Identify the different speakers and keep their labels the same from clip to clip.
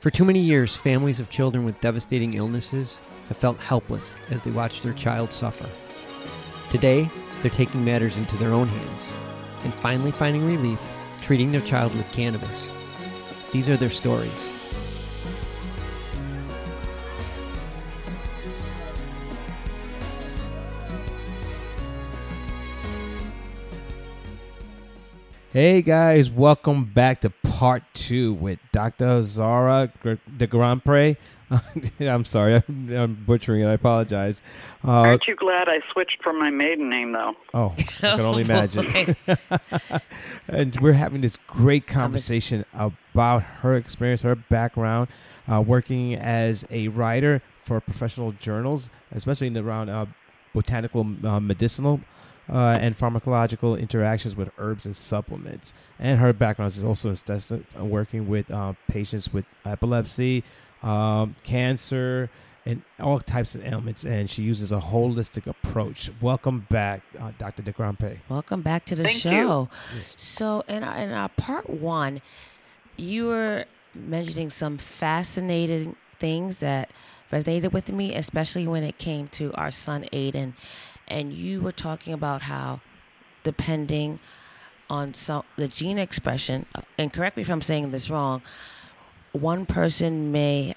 Speaker 1: For too many years, families of children with devastating illnesses have felt helpless as they watch their child suffer. Today, they're taking matters into their own hands and finally finding relief treating their child with cannabis. These are their stories.
Speaker 2: Hey guys, welcome back to part two with Dr. Zara de Grand Pre. I'm sorry, I'm, I'm, butchering it. I apologize.
Speaker 3: Uh, Aren't you glad I switched from my maiden name, though?
Speaker 2: Oh, I can only imagine. and we're having this great conversation about her experience, her background, uh, working as a writer for professional journals, especially in the around uh, botanical uh, medicinal uh, and pharmacological interactions with herbs and supplements. And her background is also extensive, uh, working with uh, patients with epilepsy, um, cancer, and all types of ailments. And she uses a holistic approach. Welcome back, uh, Dr. DeGrampe.
Speaker 4: Welcome back to the
Speaker 3: Thank
Speaker 4: show. You. So, in our, in our part one, you were mentioning some fascinating things that resonated with me, especially when it came to our son Aiden and you were talking about how depending on some the gene expression and correct me if i'm saying this wrong one person may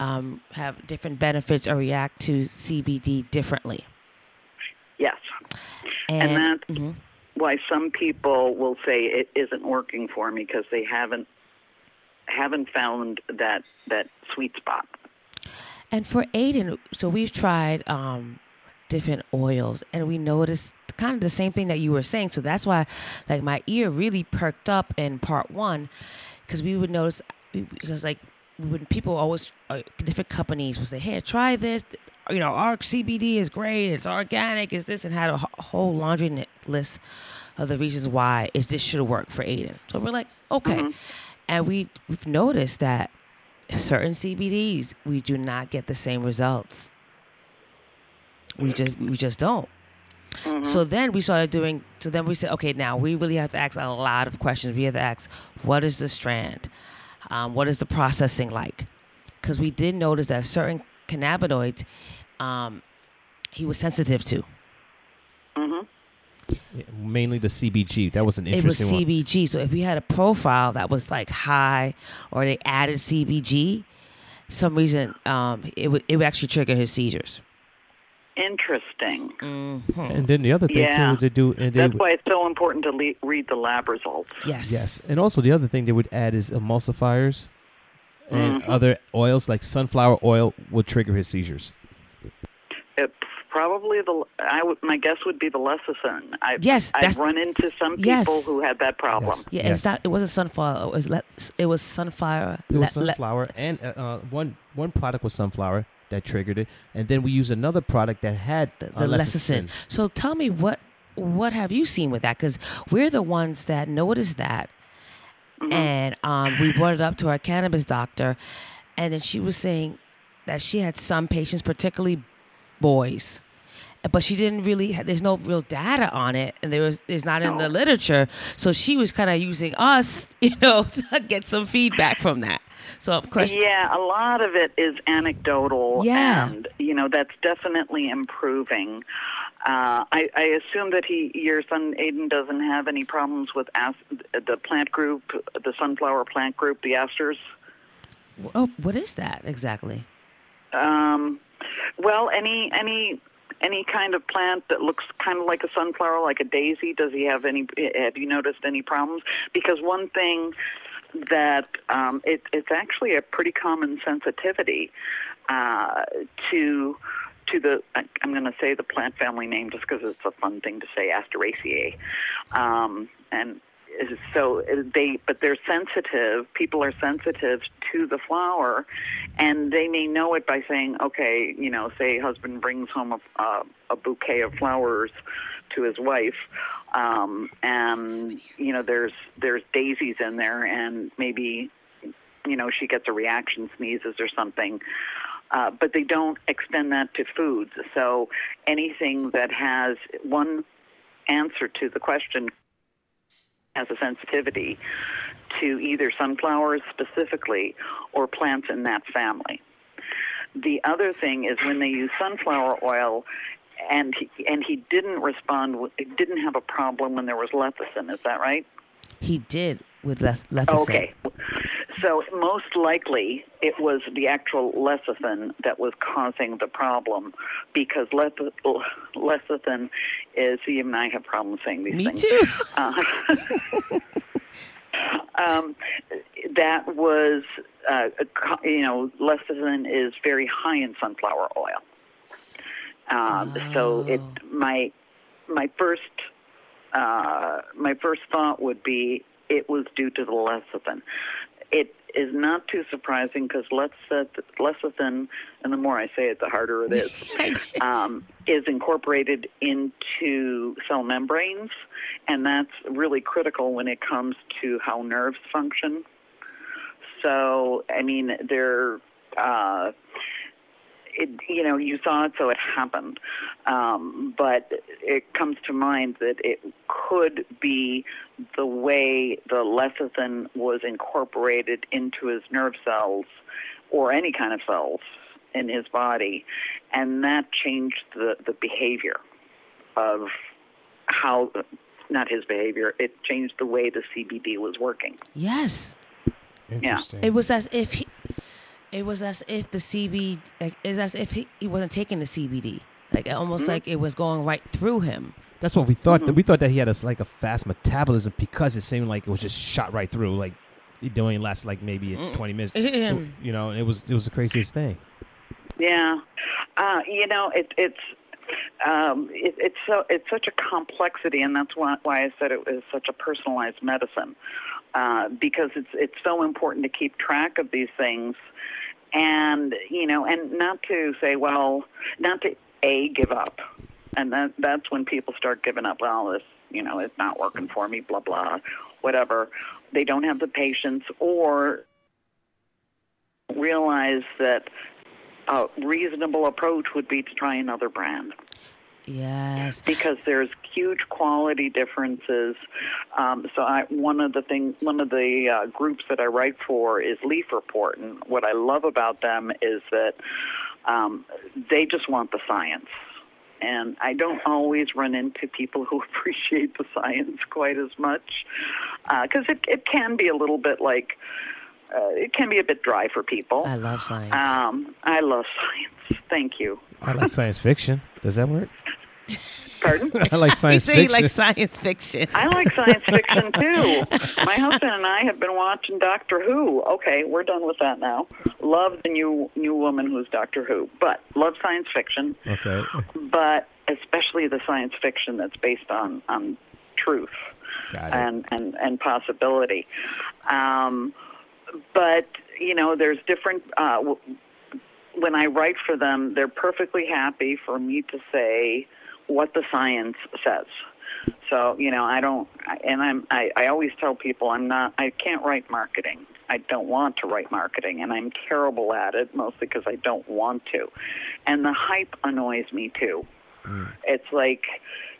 Speaker 4: um, have different benefits or react to cbd differently.
Speaker 3: Yes. And, and that's mm-hmm. why some people will say it isn't working for me because they haven't haven't found that that sweet spot.
Speaker 4: And for aiden so we've tried um, different oils and we noticed kind of the same thing that you were saying. So that's why like my ear really perked up in part one because we would notice because like when people always uh, different companies would say hey try this. You know our cbd is great. It's organic. It's this and had a whole laundry list of the reasons why it this should work for aiden. So we're like okay. Mm-hmm. and we we've noticed that certain cbds we do not get the same results we just we just don't. Mm-hmm. So then we started doing. So then we said, okay, now we really have to ask a lot of questions. We have to ask, what is the strand? Um, what is the processing like? Because we did notice that certain cannabinoids, um, he was sensitive to.
Speaker 3: Mm-hmm.
Speaker 2: Mainly the CBG. That was an interesting
Speaker 4: It was CBG. One. So if we had a profile that was like high, or they added CBG, some reason um, it would it would actually trigger his seizures.
Speaker 3: Interesting.
Speaker 2: Mm-hmm. And then the other thing
Speaker 3: yeah.
Speaker 2: too is they do. And
Speaker 3: That's why it's so important to le- read the lab results.
Speaker 4: Yes.
Speaker 2: Yes, and also the other thing they would add is emulsifiers and mm-hmm. other oils like sunflower oil would trigger his seizures.
Speaker 3: It, probably the I would my guess would be the lecithin. I,
Speaker 4: yes,
Speaker 3: I've run into some people
Speaker 4: yes.
Speaker 3: who had that problem.
Speaker 4: Yes. Yeah, yes. Not, it wasn't sunflower. It was le, it was sunflower.
Speaker 2: It was le, sunflower, le, and uh, uh, one one product was sunflower that triggered it, and then we use another product that had the, the lecithin.
Speaker 4: So tell me what what have you seen with that? Because we're the ones that noticed that, mm-hmm. and um, we brought it up to our cannabis doctor, and then she was saying that she had some patients, particularly boys, but she didn't really there's no real data on it and there was there's not in the literature so she was kind of using us you know to get some feedback from that so of course
Speaker 3: yeah a lot of it is anecdotal
Speaker 4: yeah.
Speaker 3: and you know that's definitely improving uh, I, I assume that he, your son Aiden, doesn't have any problems with as, the plant group, the sunflower plant group, the asters.
Speaker 4: Oh, what is that exactly?
Speaker 3: Um, well, any any any kind of plant that looks kind of like a sunflower, like a daisy? Does he have any? Have you noticed any problems? Because one thing that um, it, it's actually a pretty common sensitivity uh, to to the I'm going to say the plant family name just because it's a fun thing to say Asteraceae, um, and so they but they're sensitive. People are sensitive to the flower and they may know it by saying okay you know say husband brings home a, a bouquet of flowers to his wife um and you know there's there's daisies in there and maybe you know she gets a reaction sneezes or something. Uh, but they don't extend that to foods. So anything that has one answer to the question has a sensitivity to either sunflowers specifically or plants in that family. The other thing is when they use sunflower oil, and he, and he didn't respond, didn't have a problem when there was lecithin. Is that right?
Speaker 4: He did with lecithin.
Speaker 3: Okay. So most likely it was the actual lecithin that was causing the problem because lecithin is, even I have problems saying these
Speaker 4: Me
Speaker 3: things.
Speaker 4: Me too.
Speaker 3: Uh, um, that was, uh, you know, lecithin is very high in sunflower oil. Um, oh. So it my my first uh, my first thought would be it was due to the lecithin. It is not too surprising because lecithin, and the more I say it, the harder it is, um, is incorporated into cell membranes, and that's really critical when it comes to how nerves function. So, I mean, they're. Uh, it, you know, you saw it, so it happened. Um, but it comes to mind that it could be the way the lecithin was incorporated into his nerve cells or any kind of cells in his body, and that changed the, the behavior of how, not his behavior, it changed the way the CBD was working.
Speaker 4: Yes.
Speaker 2: Yeah.
Speaker 4: It was as if he, it was as if the CBD, like, it's as if he, he wasn't taking the CBD. Like almost mm-hmm. like it was going right through him.
Speaker 2: That's what we thought. Mm-hmm. We thought that he had a, like a fast metabolism because it seemed like it was just shot right through. Like it only lasted like maybe mm. twenty minutes. you know, it was it was the craziest thing.
Speaker 3: Yeah, uh, you know, it, it's um, it, it's so it's such a complexity, and that's why, why I said it was such a personalized medicine, uh, because it's it's so important to keep track of these things and you know, and not to say, well, not to a give up, and that that's when people start giving up. Well, this you know it's not working for me, blah blah, whatever. They don't have the patience or realize that a reasonable approach would be to try another brand.
Speaker 4: Yes.
Speaker 3: Because there's huge quality differences. Um, so I, one of the thing, one of the uh, groups that I write for is Leaf Report, and what I love about them is that um, they just want the science. And I don't always run into people who appreciate the science quite as much, because uh, it, it can be a little bit like, uh, it can be a bit dry for people.
Speaker 4: I love science.
Speaker 3: Um, I love science. Thank you.
Speaker 2: I like science fiction. Does that work?
Speaker 3: Pardon?
Speaker 2: I like science
Speaker 4: fiction.
Speaker 2: He
Speaker 4: likes science fiction.
Speaker 3: I like science fiction too. My husband and I have been watching Doctor Who. Okay, we're done with that now. Love the new new woman who's Doctor Who, but love science fiction.
Speaker 2: Okay.
Speaker 3: But especially the science fiction that's based on on truth and and and possibility. Um, but you know, there's different. Uh, when I write for them, they're perfectly happy for me to say what the science says. So you know, I don't, and I'm. I, I always tell people I'm not. I can't write marketing. I don't want to write marketing, and I'm terrible at it, mostly because I don't want to. And the hype annoys me too. Mm. It's like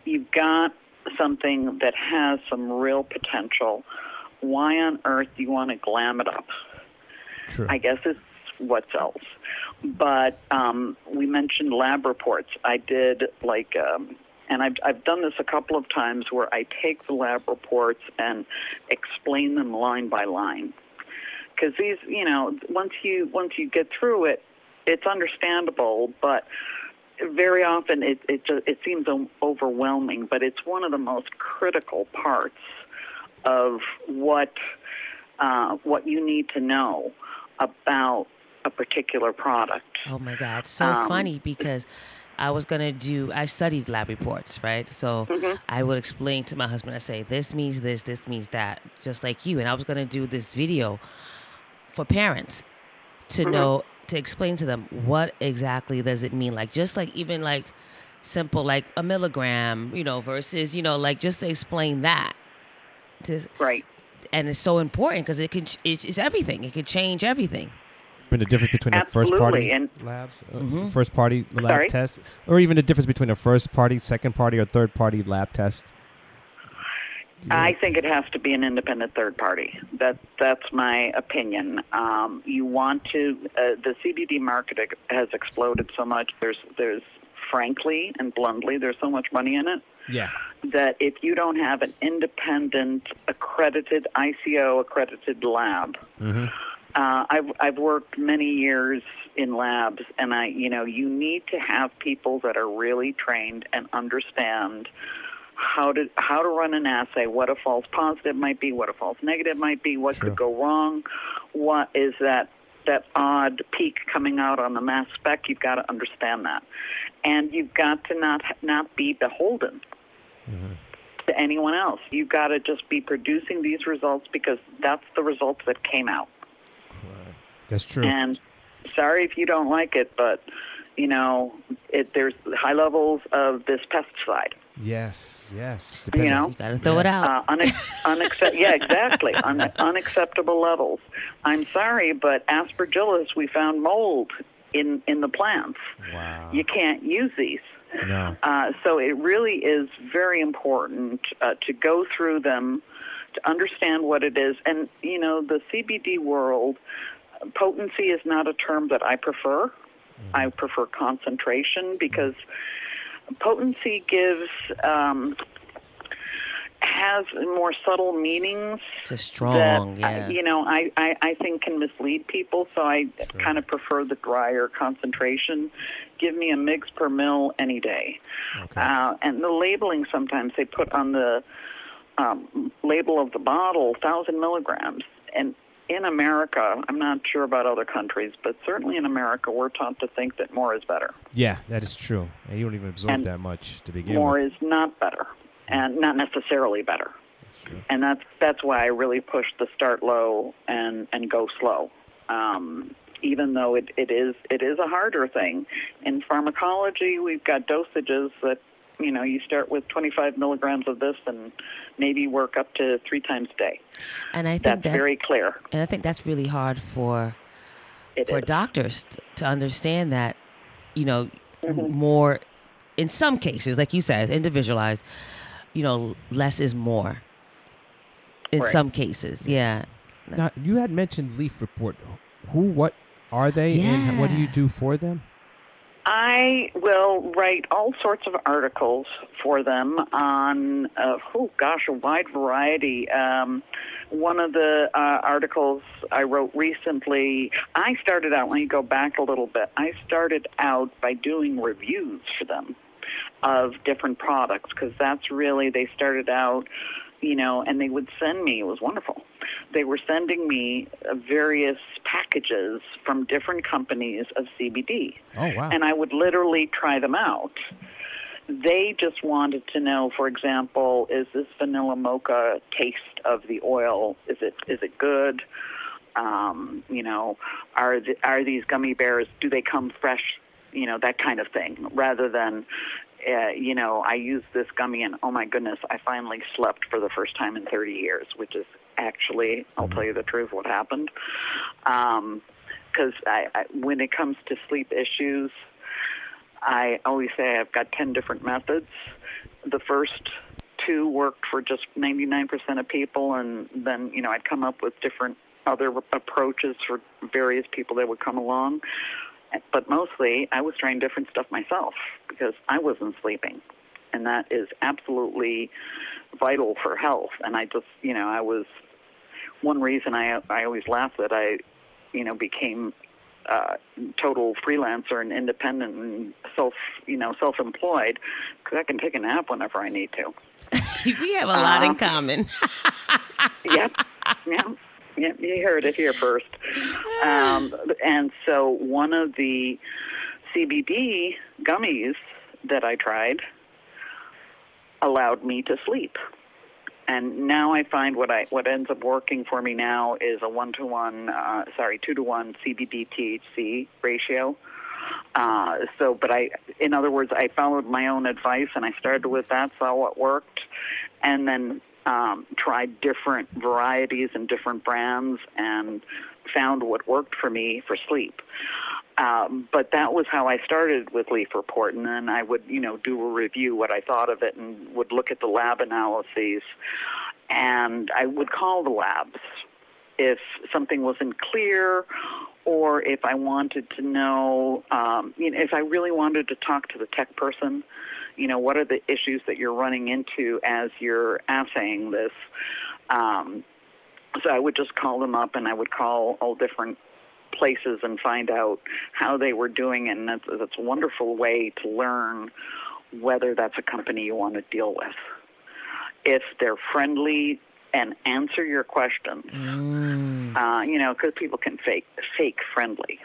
Speaker 3: you've got something that has some real potential. Why on earth do you want to glam it up?
Speaker 2: True.
Speaker 3: I guess it's what sells. But um, we mentioned lab reports. I did like, um, and I've, I've done this a couple of times where I take the lab reports and explain them line by line. Because these, you know, once you once you get through it, it's understandable, but very often it it just, it seems overwhelming. But it's one of the most critical parts of what uh, what you need to know about a particular product.
Speaker 4: Oh my God, so um, funny because I was gonna do. I studied lab reports, right? So mm-hmm. I would explain to my husband. I say this means this, this means that, just like you. And I was gonna do this video for parents to mm-hmm. know to explain to them what exactly does it mean. Like just like even like simple like a milligram, you know, versus you know like just to explain that.
Speaker 3: To, right.
Speaker 4: And it's so important because it can it's everything. It can change everything
Speaker 2: the difference between
Speaker 3: Absolutely.
Speaker 2: a first party
Speaker 3: and
Speaker 2: labs, uh, mm-hmm. first party lab Sorry? test, or even the difference between a first party, second party, or third party lab test?
Speaker 3: Yeah. I think it has to be an independent third party. That that's my opinion. Um, you want to uh, the CBD market has exploded so much. There's there's frankly and bluntly there's so much money in it.
Speaker 2: Yeah.
Speaker 3: That if you don't have an independent accredited ISO accredited lab.
Speaker 2: Mm-hmm.
Speaker 3: Uh, I've I've worked many years in labs, and I you know you need to have people that are really trained and understand how to how to run an assay, what a false positive might be, what a false negative might be, what sure. could go wrong, what is that that odd peak coming out on the mass spec. You've got to understand that, and you've got to not not be beholden. Mm-hmm. To anyone else, you've got to just be producing these results because that's the results that came out.
Speaker 2: Right. That's true.
Speaker 3: And sorry if you don't like it, but you know, it, there's high levels of this pesticide.
Speaker 2: Yes, yes.
Speaker 3: Depends you know,
Speaker 4: you gotta throw yeah. it out.
Speaker 3: Uh, unac- yeah, exactly. Un- unacceptable levels. I'm sorry, but aspergillus, we found mold in in the plants.
Speaker 2: Wow.
Speaker 3: You can't use these.
Speaker 2: No.
Speaker 3: Uh, so it really is very important uh, to go through them, to understand what it is, and you know, the CBD world. Potency is not a term that I prefer. Mm-hmm. I prefer concentration because potency gives um, has more subtle meanings.
Speaker 4: It's strong,
Speaker 3: that,
Speaker 4: yeah.
Speaker 3: you know, I, I, I think can mislead people. So I sure. kind of prefer the drier concentration. Give me a mix per mill any day.
Speaker 2: Okay.
Speaker 3: Uh, and the labeling sometimes they put on the um, label of the bottle thousand milligrams, and in America, I'm not sure about other countries, but certainly in America, we're taught to think that more is better.
Speaker 2: Yeah, that is true. And you don't even absorb and that much to begin
Speaker 3: more
Speaker 2: with.
Speaker 3: is not better, and not necessarily better.
Speaker 2: That's
Speaker 3: and that's that's why I really push the start low and and go slow. Um, even though it, it is it is a harder thing. In pharmacology, we've got dosages that you know, you start with 25 milligrams of this and maybe work up to three times a day.
Speaker 4: And I think
Speaker 3: that's,
Speaker 4: that's
Speaker 3: very clear.
Speaker 4: And I think that's really hard for
Speaker 3: it
Speaker 4: for
Speaker 3: is.
Speaker 4: doctors to understand that, you know,
Speaker 3: mm-hmm.
Speaker 4: more in some cases, like you said, individualized, you know, less is more. In
Speaker 3: right.
Speaker 4: some cases, yeah.
Speaker 2: Now you had mentioned Leaf Report. Who, what are they,
Speaker 4: yeah.
Speaker 2: and what do you do for them?
Speaker 3: I will write all sorts of articles for them on, uh, oh gosh, a wide variety. Um, one of the uh, articles I wrote recently, I started out, let me go back a little bit. I started out by doing reviews for them of different products because that's really, they started out you know, and they would send me, it was wonderful. They were sending me uh, various packages from different companies of CBD.
Speaker 2: Oh, wow.
Speaker 3: And I would literally try them out. They just wanted to know, for example, is this vanilla mocha taste of the oil, is it is it good? Um, you know, are the, are these gummy bears, do they come fresh you know that kind of thing rather than uh, you know, I used this gummy and oh my goodness, I finally slept for the first time in 30 years, which is actually, I'll tell you the truth, what happened. Because um, I, I, when it comes to sleep issues, I always say I've got 10 different methods. The first two worked for just 99% of people, and then, you know, I'd come up with different other approaches for various people that would come along but mostly I was trying different stuff myself because I wasn't sleeping. And that is absolutely vital for health. And I just, you know, I was one reason I I always laugh that I, you know, became uh, total freelancer and independent and self, you know, self-employed because I can take a nap whenever I need to.
Speaker 4: we have a lot uh, in common.
Speaker 3: yep. Yeah. Yeah, you heard it here first. Um, and so one of the CBD gummies that I tried allowed me to sleep. And now I find what I what ends up working for me now is a one to one, sorry, two to one CBD THC ratio. Uh, so, but I, in other words, I followed my own advice and I started with that, saw what worked, and then um, tried different varieties and different brands and found what worked for me for sleep. Um, but that was how I started with Leaf Report, and then I would, you know, do a review, what I thought of it, and would look at the lab analyses. and I would call the labs if something wasn't clear or if I wanted to know, um, you know, if I really wanted to talk to the tech person, you know, what are the issues that you're running into as you're assaying this? Um, so I would just call them up and I would call all different places and find out how they were doing. And that's, that's a wonderful way to learn whether that's a company you want to deal with. If they're friendly and answer your questions, mm. uh, you know, because people can fake fake friendly.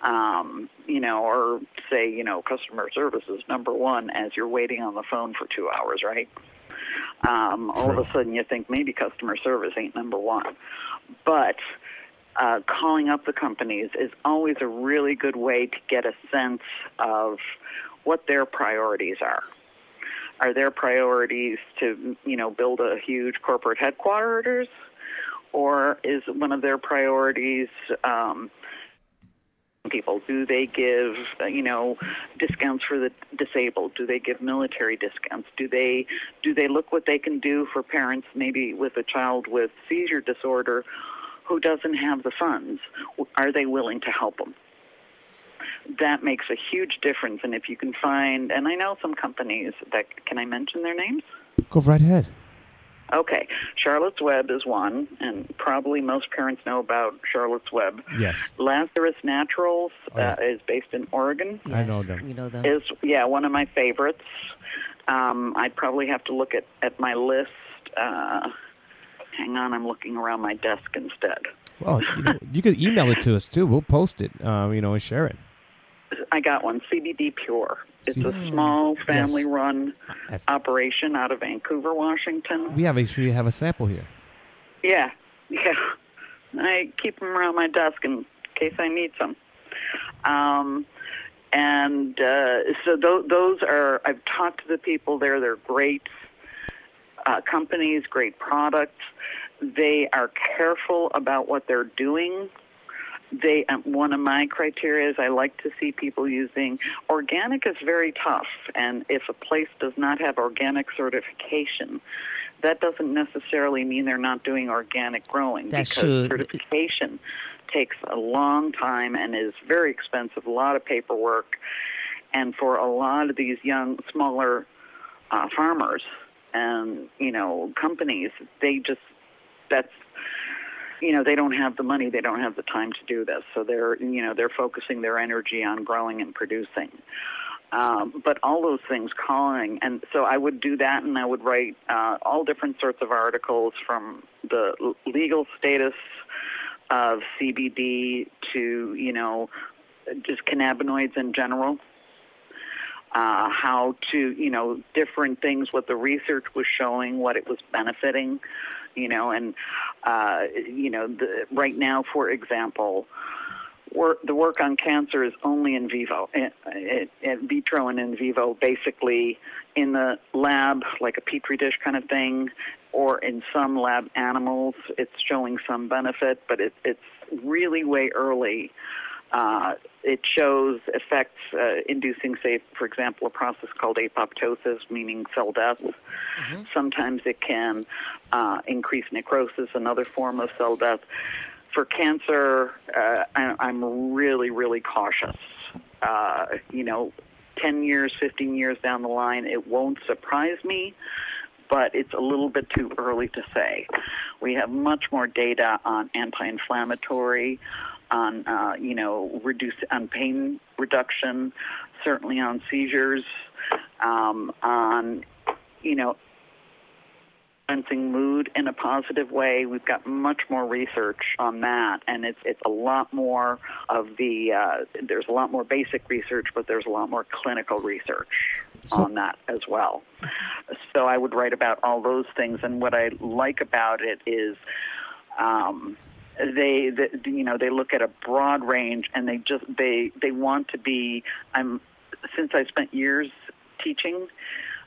Speaker 3: Um, you know, or say, you know, customer service is number one as you're waiting on the phone for two hours, right? Um, all of a sudden you think maybe customer service ain't number one. But uh, calling up the companies is always a really good way to get a sense of what their priorities are. Are their priorities to, you know, build a huge corporate headquarters, or is one of their priorities um, people? Do they give, uh, you know, discounts for the disabled? Do they give military discounts? Do they do they look what they can do for parents maybe with a child with seizure disorder who doesn't have the funds? Are they willing to help them? that makes a huge difference. And if you can find, and I know some companies that, can I mention their names?
Speaker 2: Go right ahead.
Speaker 3: Okay, Charlotte's Web is one, and probably most parents know about Charlotte's Web.
Speaker 2: Yes.
Speaker 3: Lazarus Naturals oh, yeah. uh, is based in Oregon.
Speaker 4: Yes,
Speaker 2: I know them.
Speaker 4: You know them.
Speaker 3: Is yeah, one of my favorites. Um, I'd probably have to look at at my list. Uh, hang on, I'm looking around my desk instead.
Speaker 2: Well, you, know, you could email it to us too. We'll post it, uh, you know, and share it.
Speaker 3: I got one, CBD Pure. It's a small family-run yes. operation out of Vancouver, Washington.
Speaker 2: We have a have a sample here.
Speaker 3: Yeah, yeah. I keep them around my desk in case I need some. Um, and uh, so th- those are I've talked to the people there. They're great uh, companies, great products. They are careful about what they're doing they um, one of my criteria is I like to see people using organic is very tough, and if a place does not have organic certification, that doesn't necessarily mean they're not doing organic growing
Speaker 4: That's
Speaker 3: because
Speaker 4: true.
Speaker 3: certification takes a long time and is very expensive, a lot of paperwork, and for a lot of these young, smaller uh, farmers and you know companies, they just that's you know they don't have the money they don't have the time to do this. So they're you know they're focusing their energy on growing and producing. Um, but all those things calling and so i would do that and i would write uh, all different sorts of articles from the legal status of cbd to you know just cannabinoids in general. Uh, how to, you know, different things, what the research was showing, what it was benefiting you know, and uh, you know, the, right now, for example, work, the work on cancer is only in vivo, in, in vitro and in vivo, basically in the lab, like a petri dish kind of thing, or in some lab animals, it's showing some benefit, but it, it's really way early. Uh, it shows effects uh, inducing, say, for example, a process called apoptosis, meaning cell death. Mm-hmm. Sometimes it can uh, increase necrosis, another form of cell death. For cancer, uh, I, I'm really, really cautious. Uh, you know, 10 years, 15 years down the line, it won't surprise me but it's a little bit too early to say. We have much more data on anti-inflammatory, on uh, you know reduce on pain reduction, certainly on seizures, um, on you know influencing mood in a positive way. We've got much more research on that, and it's it's a lot more of the uh, there's a lot more basic research, but there's a lot more clinical research so, on that as well. So I would write about all those things, and what I like about it is. Um, they, they you know they look at a broad range and they just they they want to be i'm since i spent years teaching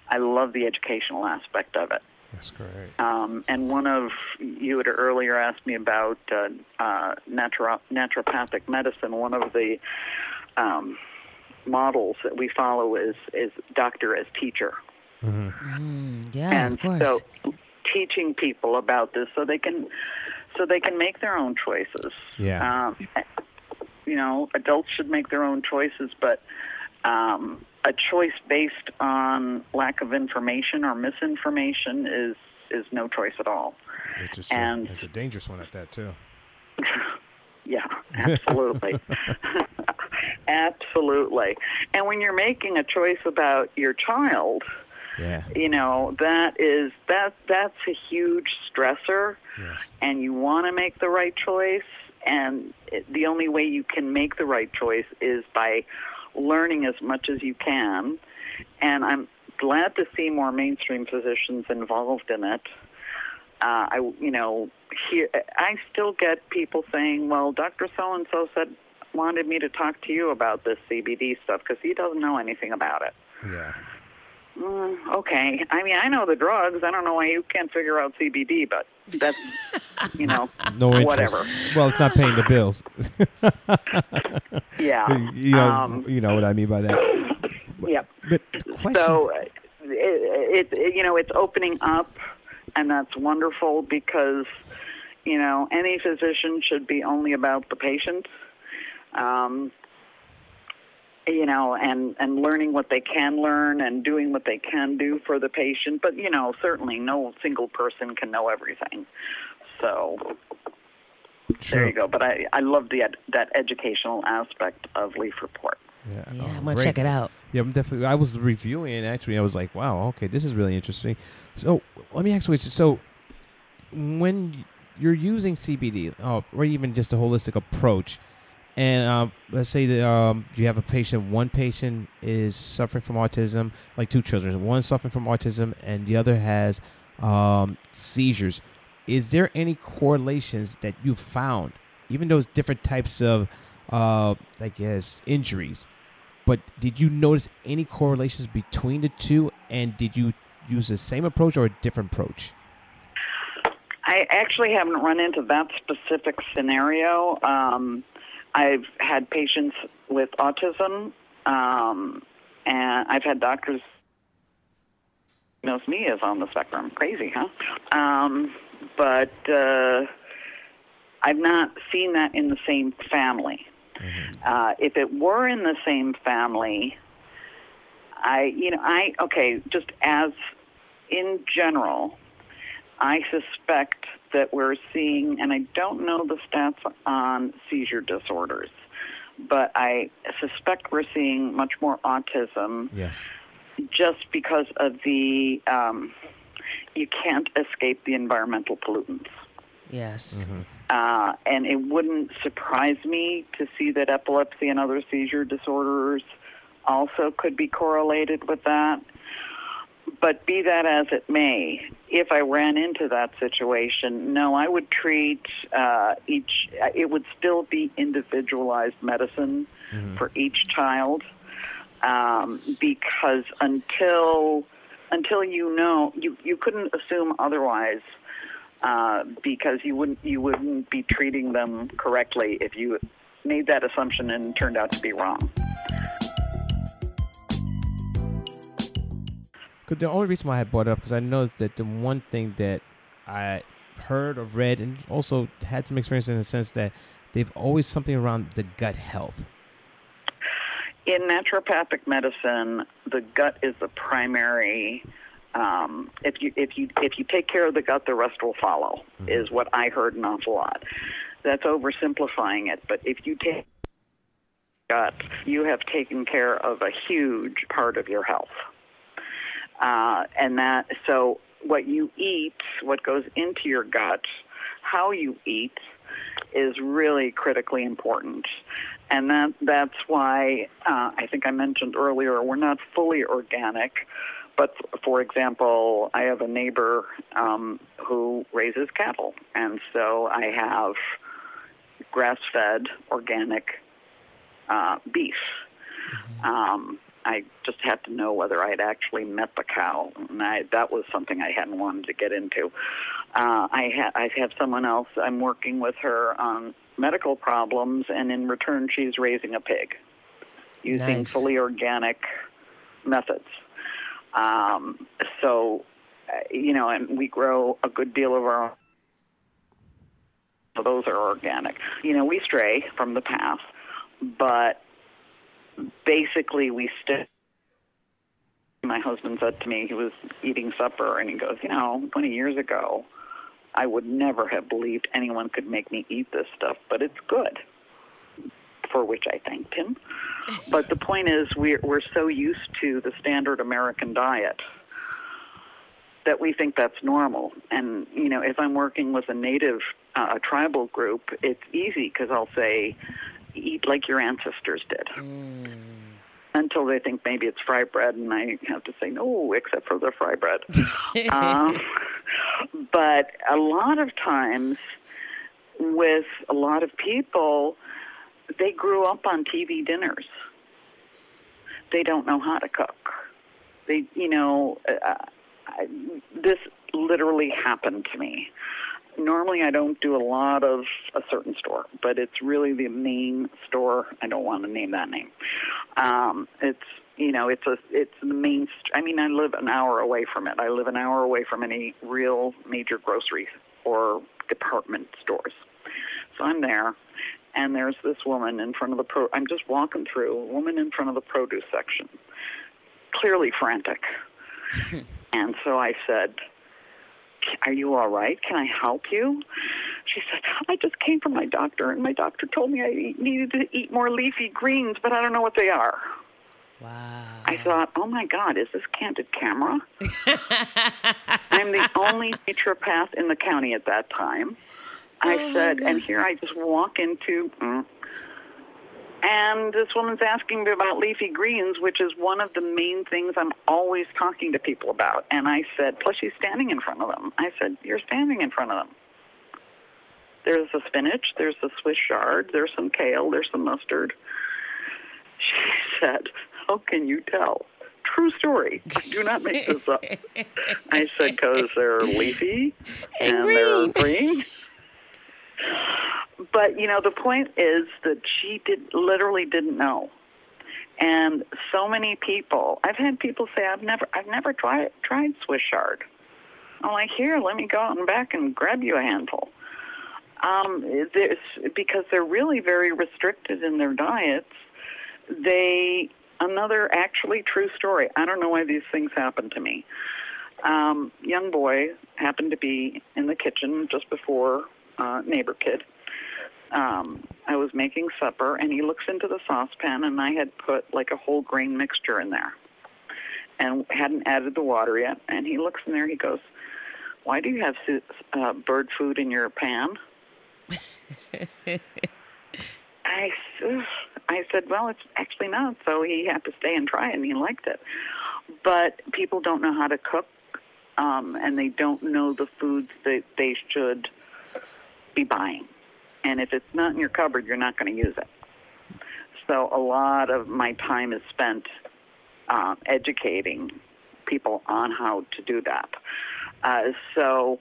Speaker 3: i love the educational aspect of it
Speaker 2: that's great
Speaker 3: um, and one of you had earlier asked me about uh, uh, naturo- naturopathic medicine one of the um, models that we follow is is doctor as teacher
Speaker 4: mm-hmm. mm, yeah
Speaker 3: and
Speaker 4: of course.
Speaker 3: so teaching people about this so they can so they can make their own choices.
Speaker 2: Yeah.
Speaker 3: Um, you know, adults should make their own choices, but um, a choice based on lack of information or misinformation is is no choice at all.
Speaker 2: It's just
Speaker 3: and-
Speaker 2: a, it's a dangerous one at that too.
Speaker 3: Yeah, absolutely. absolutely. And when you're making a choice about your child,
Speaker 2: Yeah.
Speaker 3: you know, that is that that's a huge stressor
Speaker 2: Yes.
Speaker 3: and you want to make the right choice and it, the only way you can make the right choice is by learning as much as you can and I'm glad to see more mainstream physicians involved in it. Uh, I, you know, here I still get people saying, "Well, Dr. So and So said wanted me to talk to you about this CBD stuff because he doesn't know anything about it."
Speaker 2: Yeah.
Speaker 3: Mm, okay. I mean, I know the drugs. I don't know why you can't figure out CBD, but that's, you know,
Speaker 2: No interest.
Speaker 3: Whatever.
Speaker 2: Well, it's not paying the bills.
Speaker 3: yeah.
Speaker 2: you know,
Speaker 3: Um,
Speaker 2: you know what I mean by that.
Speaker 3: Yep.
Speaker 2: But
Speaker 3: So, uh, it, it, you know, it's opening up, and that's wonderful because, you know, any physician should be only about the patient. Um, you know, and and learning what they can learn and doing what they can do for the patient. But you know, certainly no single person can know everything. So there you go. But I I love the ed, that educational aspect of Leaf Report.
Speaker 2: Yeah,
Speaker 4: Yeah,
Speaker 2: oh,
Speaker 4: I'm gonna
Speaker 2: great.
Speaker 4: check it out.
Speaker 2: Yeah, I'm definitely. I was reviewing it actually. I was like, wow, okay, this is really interesting. So let me ask you, so when you're using CBD, oh, or even just a holistic approach, and um, let's say that um, you have a patient, one patient is suffering from autism, like two children, one suffering from autism, and the other has um, seizures. Is there any correlations that you found, even those different types of, uh, I guess, injuries? But did you notice any correlations between the two? And did you use the same approach or a different approach?
Speaker 3: I actually haven't run into that specific scenario. Um, I've had patients with autism, um, and I've had doctors knows me as on the spectrum. Crazy, huh? Um, but uh, I've not seen that in the same family. Uh, if it were in the same family, I, you know, I okay, just as in general, I suspect that we're seeing, and I don't know the stats on seizure disorders, but I suspect we're seeing much more autism
Speaker 2: Yes.
Speaker 3: just because of the, um, you can't escape the environmental pollutants.
Speaker 4: Yes.
Speaker 3: Uh, and it wouldn't surprise me to see that epilepsy and other seizure disorders also could be correlated with that. But be that as it may, if I ran into that situation, no, I would treat uh, each, it would still be individualized medicine for each child um, because until until you know you, you couldn't assume otherwise uh, because you wouldn't you wouldn't be treating them correctly if you made that assumption and turned out to be wrong.
Speaker 2: Cause the only reason why I brought it up because I noticed that the one thing that I heard or read and also had some experience in the sense that they've always something around the gut health.
Speaker 3: In naturopathic medicine, the gut is the primary. Um, if you if you if you take care of the gut, the rest will follow. Is what I heard an awful lot. That's oversimplifying it, but if you take gut, you have taken care of a huge part of your health. Uh, and that so what you eat, what goes into your gut, how you eat, is really critically important. And that that's why uh, I think I mentioned earlier we're not fully organic. But for example, I have a neighbor um, who raises cattle, and so I have grass-fed organic uh, beef. Um, I just had to know whether I'd actually met the cow, and I, that was something I hadn't wanted to get into. Uh, I, ha- I have someone else. I'm working with her on medical problems, and in return, she's raising a pig using
Speaker 4: Nice.
Speaker 3: fully organic methods. Um, so, you know, and we grow a good deal of our own. So those are organic. You know, we stray from the path, but basically we stick. My husband said to me, he was eating supper, and he goes, you know, 20 years ago, I would never have believed anyone could make me eat this stuff, but it's good. For which I thanked him. But the point is, we're, we're so used to the standard American diet that we think that's normal. And, you know, if I'm working with a native uh, tribal group, it's easy because I'll say, eat like your ancestors did. Mm. Until they think maybe it's fry bread, and I have to say, no, except for the fry bread. um, but a lot of times, with a lot of people, they grew up on TV dinners. They don't know how to cook. They, you know, uh, I, this literally happened to me. Normally, I don't do a lot of a certain store, but it's really the main store. I don't want to name that name. Um, it's you know, it's a it's the main. I mean, I live an hour away from it. I live an hour away from any real major grocery or department stores. So I'm there, and there's this woman in front of the pro. I'm just walking through a woman in front of the produce section, clearly frantic. and so I said, "Are you all right? Can I help you?" She said, "I just came from my doctor, and my doctor told me I needed to eat more leafy greens, but I don't know what they are."
Speaker 4: Wow.
Speaker 3: I thought, oh my God, is this candid camera? I'm the only naturopath in the county at that time. I oh said, and here I just walk into, mm, and this woman's asking me about leafy greens, which is one of the main things I'm always talking to people about. And I said, plus she's standing in front of them. I said, you're standing in front of them. There's the spinach, there's the Swiss chard, there's some kale, there's some mustard. She said, how can you tell? True story. Do not make this up. I said, because they're leafy and, and they're green. But, you know, the point is that she did literally didn't know. And so many people, I've had people say, I've never, I've never tried, tried Swiss chard. I'm like, here, let me go out and back and grab you a handful. Um, because they're really very restricted in their diets. They another actually true story. I don't know why these things happen to me. Um, young boy happened to be in the kitchen just before uh, neighbor kid. Um, I was making supper, and he looks into the saucepan, and I had put like a whole grain mixture in there, and hadn't added the water yet. And he looks in there, he goes, "Why do you have uh, bird food in your pan?" I, I said, well, it's actually not. So he had to stay and try it, and he liked it. But people don't know how to cook, um, and they don't know the foods that they should be buying. And if it's not in your cupboard, you're not going to use it. So a lot of my time is spent uh, educating people on how to do that. Uh, so,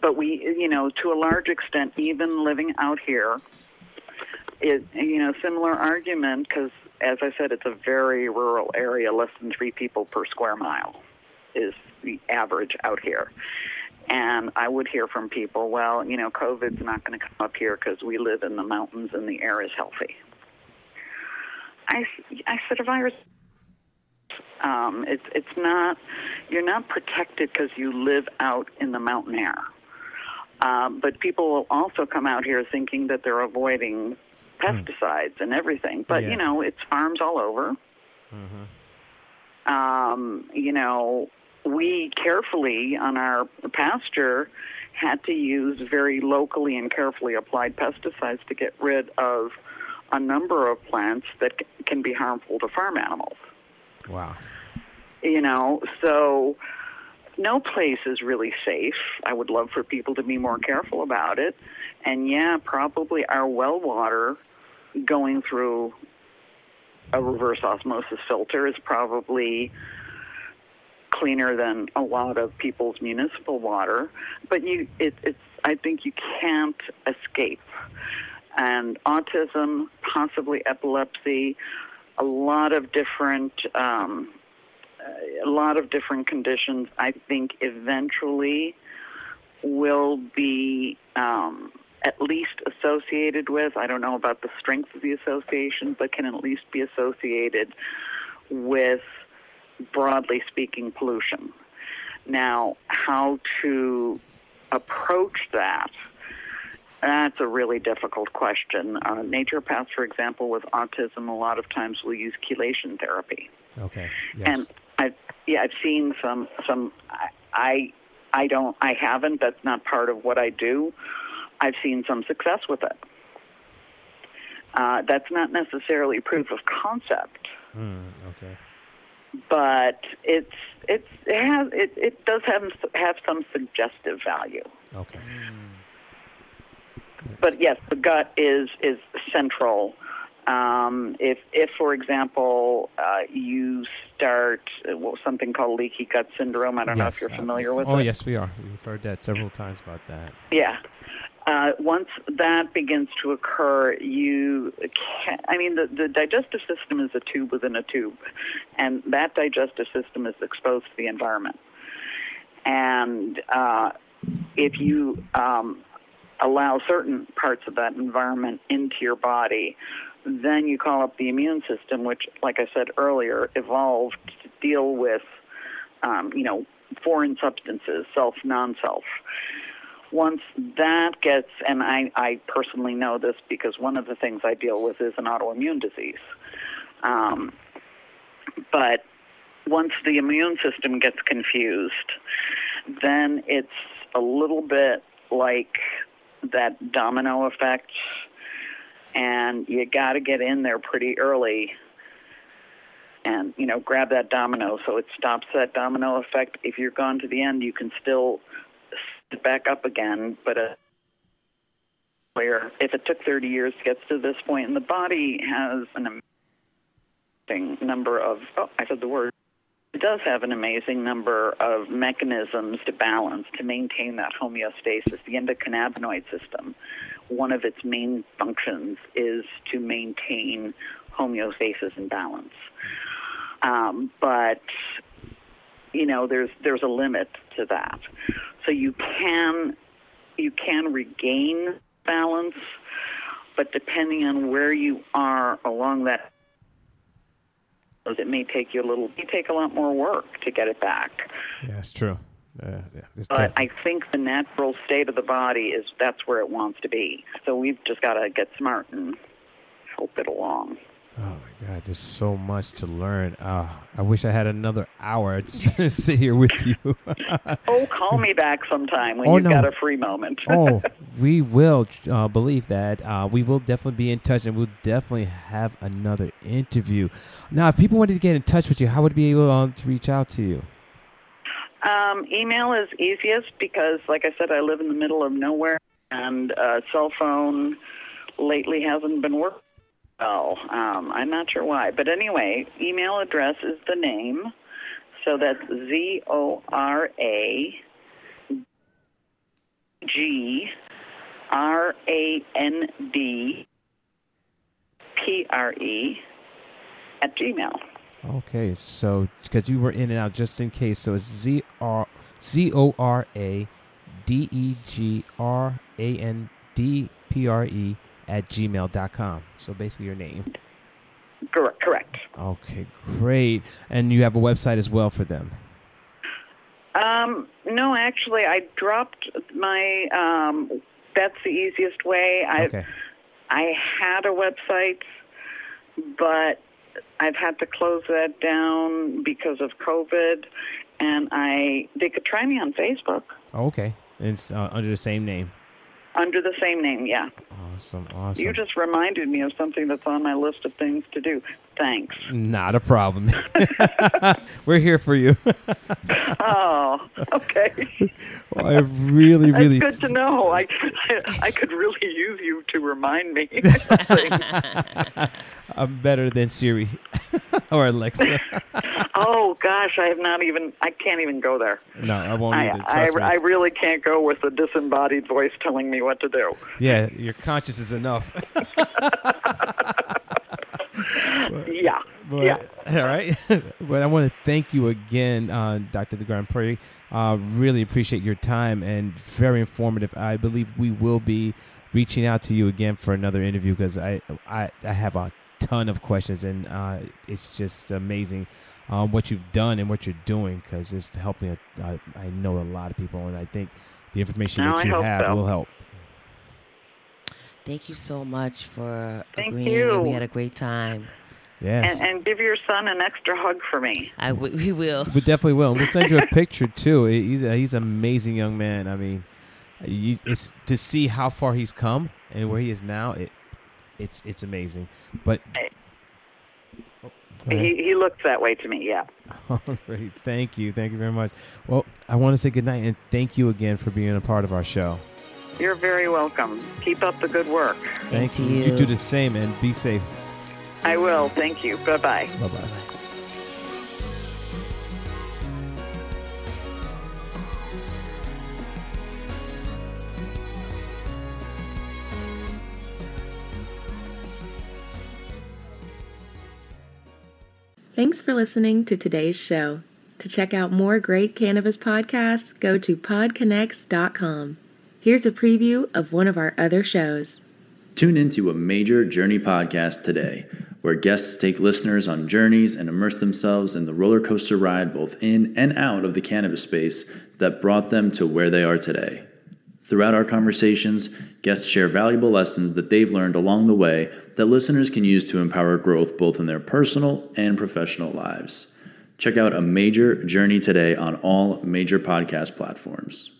Speaker 3: but we, you know, to a large extent, even living out here, it you know similar argument because as I said, it's a very rural area. Less than three people per square mile is the average out here. And I would hear from people, well, you know, COVID's not going to come up here because we live in the mountains and the air is healthy. I, I said a virus. Um, it's it's not. You're not protected because you live out in the mountain air. Um, but people will also come out here thinking that they're avoiding pesticides and everything. But yeah. you know, it's farms all over. Mm-hmm. Um, you know, we carefully on our pasture had to use very locally and carefully applied pesticides to get rid of a number of plants that c- can be harmful to farm animals.
Speaker 2: Wow.
Speaker 3: You know, so no place is really safe. I would love for people to be more careful about it. And yeah, probably our well water going through a reverse osmosis filter is probably cleaner than a lot of people's municipal water, but you, it, it's, I think you can't escape. And autism, possibly epilepsy, a lot of different um, a lot of different conditions, I think eventually will be um, at least associated with, I don't know about the strength of the association, but can at least be associated with, broadly speaking, pollution. Now, how to approach that that's a really difficult question. Uh, naturopaths, for example, with autism, a lot of times will use chelation therapy.
Speaker 2: Okay.
Speaker 3: Yes. And I, yeah, I've seen some. Some I, I don't. I haven't. That's not part of what I do. I've seen some success with it. Uh, that's not necessarily proof of concept.
Speaker 2: Mm, okay.
Speaker 3: But it's it's it has it, it does have have some suggestive value.
Speaker 2: Okay. Mm
Speaker 3: but yes, the gut is is central. Um, if, if, for example, uh, you start uh, something called leaky gut syndrome, I don't yes. know if you're familiar with
Speaker 2: oh,
Speaker 3: it. Oh,
Speaker 2: yes, we are. We've heard that several times about that.
Speaker 3: Yeah. Uh, once that begins to occur, you can, I mean, the, the digestive system is a tube within a tube, and that digestive system is exposed to the environment. And uh, if you um, allow certain parts of that environment into your body, then you call up the immune system, which, like I said earlier, evolved to deal with, um, you know, foreign substances, self, non-self. Once that gets, and I, I personally know this because one of the things I deal with is an autoimmune disease. Um, but once the immune system gets confused, then it's a little bit like that domino effect, and you got to get in there pretty early and you know grab that domino so it stops that domino effect if you're gone to the end you can still back up again but where if it took 30 years to get to this point and the body has an amazing number of oh i said the word it does have an amazing number of mechanisms to balance, to maintain that homeostasis. The endocannabinoid system, one of its main functions is to maintain homeostasis and balance. Um, but you know, there's there's a limit to that. So you can you can regain balance, but depending on where you are along that it may take you a little, it may take a lot more work to get it back.
Speaker 2: Yeah, it's true. Uh, yeah, it's
Speaker 3: but I think the natural state of the body is that's where it wants to be. So we've just got to get smart and help it along.
Speaker 2: Oh my God, there's so much to learn. Uh, I wish I had another hour to sit here with you.
Speaker 3: oh, call me back sometime when oh, you've no. got a free moment.
Speaker 2: oh, we will uh, believe that. Uh, we will definitely be in touch and we'll definitely have another interview. Now, if people wanted to get in touch with you, how would be able uh, to reach out to you?
Speaker 3: Um, email is easiest because, like I said, I live in the middle of nowhere and uh, cell phone lately hasn't been working Oh, um, I'm not sure why. But anyway, email address is the name. So that's Z O R A G R A N D P R E at Gmail.
Speaker 2: Okay, so because you were in and out just in case, so it's Z R Z O R A D E G R A N D P R E at gmail.com. So basically your name.
Speaker 3: Correct.
Speaker 2: Okay, great. And you have a website as well for them.
Speaker 3: Um, no, actually, I dropped my. Um, that's the easiest way. I okay. I had a website, but I've had to close that down because of COVID, and I they could try me on Facebook.
Speaker 2: okay, it's uh, under the same name.
Speaker 3: Under the same name, yeah.
Speaker 2: Awesome, awesome.
Speaker 3: You just reminded me of something that's on my list of things to do. Thanks.
Speaker 2: Not a problem. We're here for you.
Speaker 3: oh, okay.
Speaker 2: Well, I really, really.
Speaker 3: It's good to know. I, I could really use you to remind me.
Speaker 2: I'm better than Siri or Alexa.
Speaker 3: oh gosh, I have not even. I can't even go there.
Speaker 2: No, I won't I, either.
Speaker 3: I, I, really can't go with a disembodied voice telling me what to do.
Speaker 2: Yeah, your conscience is enough.
Speaker 3: yeah.
Speaker 2: but,
Speaker 3: Yeah.
Speaker 2: All right. but I want to thank you again, uh, Dr. De Grand Prairie. Uh, really appreciate your time and very informative. I believe we will be reaching out to you again for another interview because I, I I have a ton of questions and uh, it's just amazing um, what you've done and what you're doing because it's helping. A, uh, I know a lot of people and I think the information
Speaker 3: No,
Speaker 2: that you have
Speaker 3: so.
Speaker 2: will help.
Speaker 4: Thank you so much for
Speaker 3: Thank
Speaker 4: agreeing.
Speaker 3: you.
Speaker 4: We had a great time.
Speaker 2: Yes.
Speaker 3: And, and give your son an extra hug for me.
Speaker 4: I w- we will.
Speaker 2: We definitely will. We'll send you a picture too. He's a, he's an amazing young man. I mean, you, it's to see how far he's come and where he is now. It it's it's amazing. But Oh.
Speaker 3: He, he looks that way to me, yeah.
Speaker 2: All right. Thank you. Thank you very much. Well, I want to say good night and thank you again for being a part of our show.
Speaker 3: You're very welcome. Keep up the good work.
Speaker 2: Thank
Speaker 4: to
Speaker 2: you. You
Speaker 4: you.
Speaker 2: do the same and be safe.
Speaker 3: I will. Thank you. Bye bye.
Speaker 2: Bye bye.
Speaker 5: Thanks for listening to today's show. To check out more great cannabis podcasts, go to podconnects.com. Here's a preview of one of our other shows.
Speaker 6: Tune into a major journey podcast today, where guests take listeners on journeys and immerse themselves in the roller coaster ride both in and out of the cannabis space that brought them to where they are today. Throughout our conversations, guests share valuable lessons that they've learned along the way that listeners can use to empower growth both in their personal and professional lives. Check out a major journey today on all major podcast platforms.